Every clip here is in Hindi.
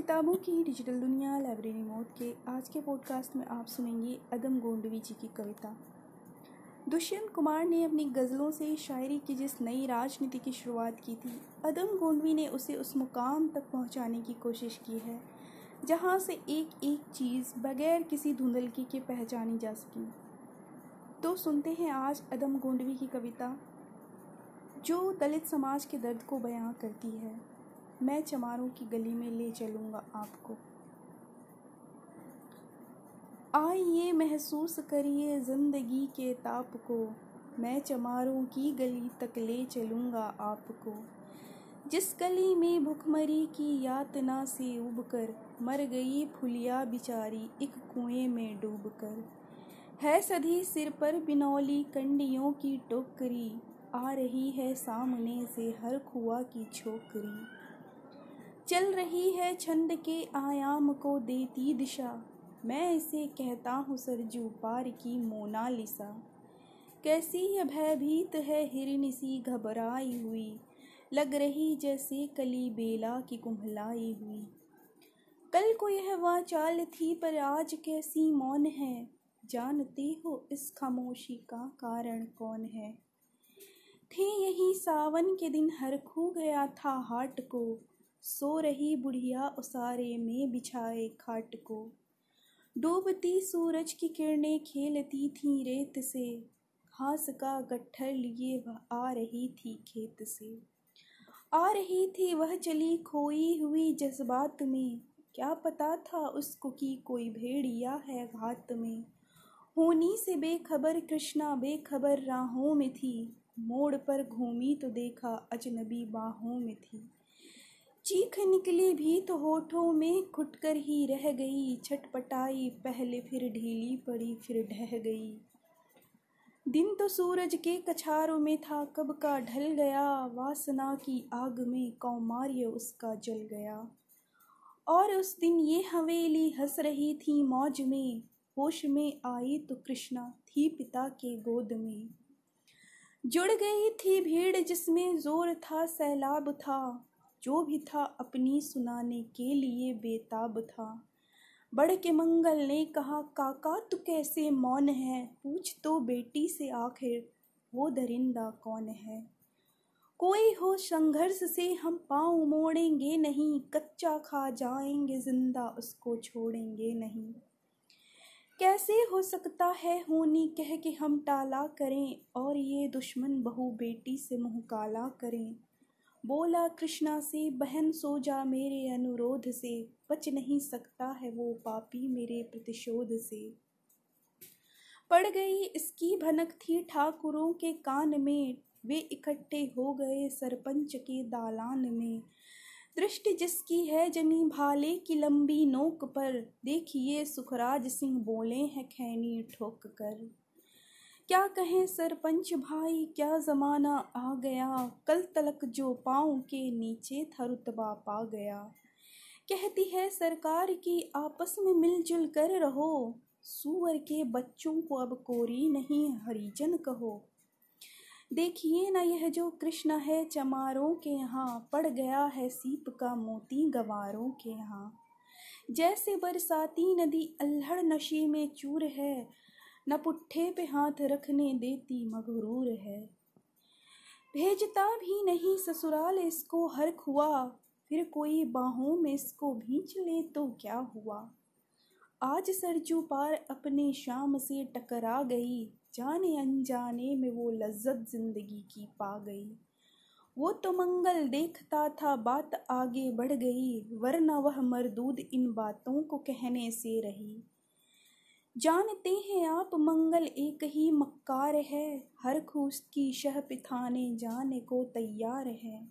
किताबों की डिजिटल दुनिया, लाइब्रेरी मोड के आज के पॉडकास्ट में आप सुनेंगे अदम गोंडवी जी की कविता। दुष्यंत कुमार ने अपनी गज़लों से शायरी की जिस नई राजनीति की शुरुआत की थी, अदम गोंडवी ने उसे उस मुकाम तक पहुँचाने की कोशिश की है, जहाँ से एक एक चीज़ बगैर किसी धुंधलकी के पहचानी जा सकी। तो सुनते हैं आज अदम गोंडवी की कविता, जो दलित समाज के दर्द को बयां करती है। मैं चमारों की गली में ले चलूँगा आपको। आइए महसूस करिए ज़िंदगी के ताप को। मैं चमारों की गली तक ले चलूँगा आपको। जिस गली में भुखमरी की यातना से उबकर मर गई फुलिया बिचारी एक कुएँ में डूबकर। है सधी सिर पर बिनौली कंडियों की टोकरी, आ रही है सामने से हर खुआ की छोकरी। चल रही है छंद के आयाम को देती दिशा। मैं इसे कहता हूँ सरजू पार की मोनालिसा। कैसी यह भयभीत है हिरन सी घबराई हुई। लग रही जैसे कली बेला की कुम्हलाई हुई। कल को यह वह चाल थी पर आज कैसी मौन है? जानते हो इस खामोशी का कारण कौन है? थे यही सावन के दिन हर खू गया था हाट को। सो रही बुढ़िया उसारे में बिछाए खाट को। डूबती सूरज की किरणें खेलती थीं रेत से। घास का गट्ठर लिए वह आ रही थी खेत से। आ रही थी वह चली खोई हुई जज्बात में। क्या पता था उसको कि कोई भेड़िया है घात में। होनी से बेखबर कृष्णा बेखबर राहों में थी। मोड़ पर घूमी तो देखा अजनबी बाहों में थी। चीख निकली भी तो होठों में खुटकर ही रह गई, छटपटाई पहले फिर ढीली पड़ी, फिर ढह गई। दिन तो सूरज के कछारों में था, कब का ढल गया, वासना की आग में कौमार्य उसका जल गया। और उस दिन ये हवेली हंस रही थी मौज में, होश में आई तो कृष्णा थी पिता के गोद में। जुड़ गई थी भीड़ जिसमें ज़ोर था, सैलाब था जो भी था अपनी सुनाने के लिए बेताब था। बड़ के मंगल ने कहा, काका, तू कैसे मौन है? पूछ तो बेटी से आखिर, वो दरिंदा कौन है? कोई हो संघर्ष से हम पाँव मोड़ेंगे नहीं, कच्चा खा जाएँगे, ज़िंदा उसको छोड़ेंगे नहीं। कैसे हो सकता है होनी कह के हम टाला करें, और ये दुश्मन बहू बेटी से मुँह काला करें? बोला, कृष्णा से, बहन सो जा मेरे अनुरोध से, बच नहीं सकता है वो पापी मेरे प्रतिशोध से। पड़ गई इसकी भनक थी ठाकुरों के कान में, वे इकट्ठे हो गए सरपंच के दालान में। दृष्टि जिसकी है जमी भाले की लंबी नोक पर, देखिए सुखराज सिंह बोले हैं खैनी ठोक कर। क्या कहें सरपंच भाई, क्या ज़माना आ गया? कल तलक जो पाँव के नीचे था रुतबा पा गया। कहती है सरकार की आपस में मिलजुल कर रहो। सूअर के बच्चों को अब कोरी नहीं, हरिजन कहो। देखिए ना यह जो कृष्ण है चमारों के यहाँ, पड़ गया है सीप का मोती गवारों के यहाँ। जैसे बरसाती नदी अल्हड़ नशे में चूर है न पुट्ठे पे हाथ रखने देती मगरूर है। भेजता भी नहीं ससुराल इसको हर खुआ, फिर कोई बाहों में इसको भींच ले तो क्या हुआ? आज सरजू पार अपने शाम से टकरा गई, जाने अनजाने में वो लज्जत ज़िंदगी की पा गई। वो तो मंगल देखता था, बात आगे बढ़ गई, वरना वह मरदूद इन बातों को कहने से रही। जानते हैं आप, मंगल एक ही मक्कार है। हर खूस की शह पिथाने जाने को तैयार है।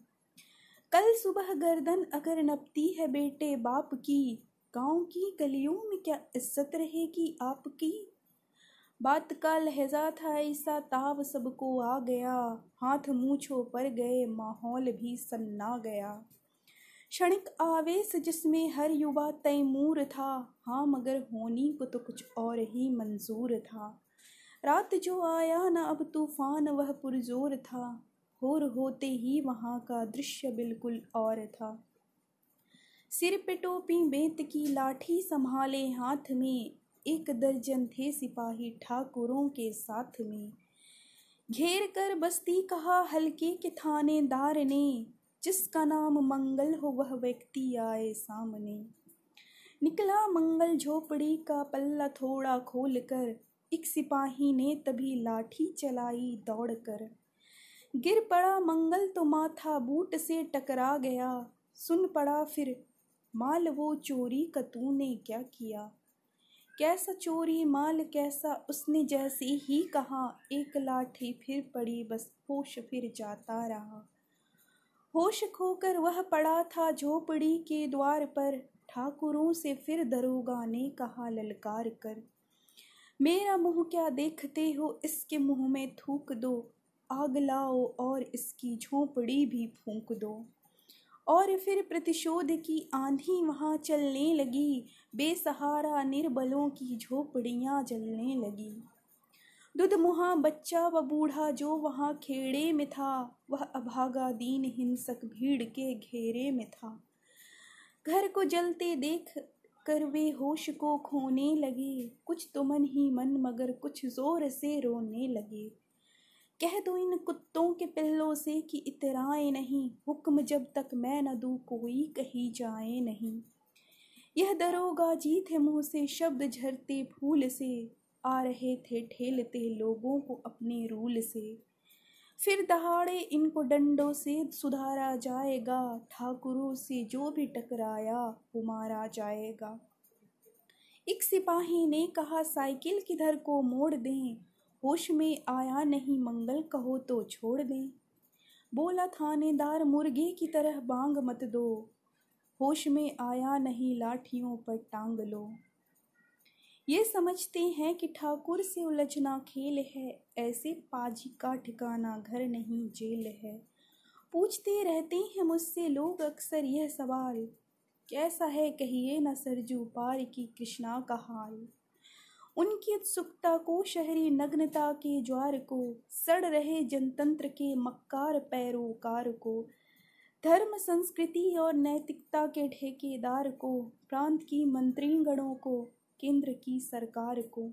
कल सुबह गर्दन अगर नपती है बेटे बाप की, गाँव की गलियों में क्या इज़्ज़त रहेगी आपकी? बात का लहजा था ऐसा ताव सबको आ गया। हाथ मूछो पर गए, माहौल भी सन्ना गया। क्षणिक आवेश जिसमें हर युवा तैमूर था। हाँ मगर होनी को तो कुछ और ही मंजूर था। रात जो आया न अब तूफ़ान, वह पुरजोर था। होर होते ही वहाँ का दृश्य बिल्कुल और था। सिर पे टोपी, बेत की लाठी संभाले हाथ में, एक दर्जन थे सिपाही ठाकुरों के साथ में। घेर कर बस्ती कहा, हल्के के थानेदार ने जिसका नाम मंगल हो, वह व्यक्ति आए सामने। निकला मंगल झोपड़ी का पल्ला थोड़ा खोल कर एक सिपाही ने तभी लाठी चलाई दौड़ कर गिर पड़ा मंगल तो माथा बूट से टकरा गया। सुन पड़ा फिर, माल वो चोरी का तूने क्या किया? कैसा चोरी माल, कैसा उसने जैसे ही कहा, एक लाठी फिर पड़ी, बस होश फिर जाता रहा। होश खोकर वह पड़ा था झोपड़ी के द्वार पर। ठाकुरों से फिर दरोगा ने कहा, ललकार कर। मेरा मुँह क्या देखते हो? इसके मुँह में थूक दो। आग लाओ और इसकी झोपड़ी भी फूंक दो। और फिर प्रतिशोध की आंधी वहाँ चलने लगी। बेसहारा निर्बलों की झोपड़ियाँ जलने लगी। दुध मुहा बच्चा व बूढ़ा जो वहाँ खेड़े में था, वह अभागा दीन हिंसक भीड़ के घेरे में था। घर को जलते देख कर वे होश को खोने लगे। कुछ तो मन ही मन, मगर कुछ ज़ोर से रोने लगे। कह दो इन कुत्तों के पिल्लों से कि इतराए नहीं। हुक्म जब तक मैं न दूँ, कोई कही जाए नहीं। यह दरोगा जी थे मुँह से, शब्द झरते फूल से। आ रहे थे ठेलते लोगों को अपने रूल से। फिर दहाड़े इनको डंडों से सुधारा जाएगा, ठाकुरों से जो भी टकराया वो मारा जाएगा। एक सिपाही ने कहा, साइकिल किधर को मोड़ दें? होश में आया नहीं, मंगल कहो तो छोड़ दें। बोला, थानेदार मुर्गे की तरह बांग मत दो। होश में आया नहीं, लाठियों पर टांग लो। ये समझते हैं कि ठाकुर से उलझना खेल है। ऐसे पाजी का ठिकाना घर नहीं, जेल है। पूछते रहते हैं मुझसे लोग अक्सर यह सवाल, कैसा है कहिए न सरजू पार की कृष्णा का हाल? उनकी उत्सुकता को, शहरी नग्नता के ज्वार को, सड़ रहे जनतंत्र के मक्कार पैरोकार को, धर्म, संस्कृति और नैतिकता के ठेकेदार को, प्रांत की मंत्रीगणों को केंद्र की सरकार को।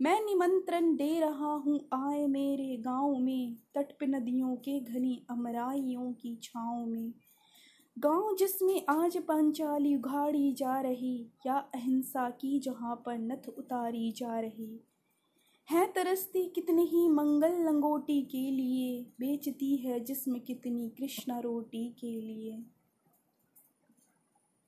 मैं निमंत्रण दे रहा हूँ, आए मेरे गाँव में तट पे नदियों के घनी अमराइयों की छाँव में। गाँव जिसमें आज पंचाली उघाड़ी जा रही, या अहिंसा की जहाँ पर नथ उतारी जा रही। है तरसती कितनी ही मंगल लंगोटी के लिए, बेचती है जिसमें कितनी कृष्णा रोटी के लिए।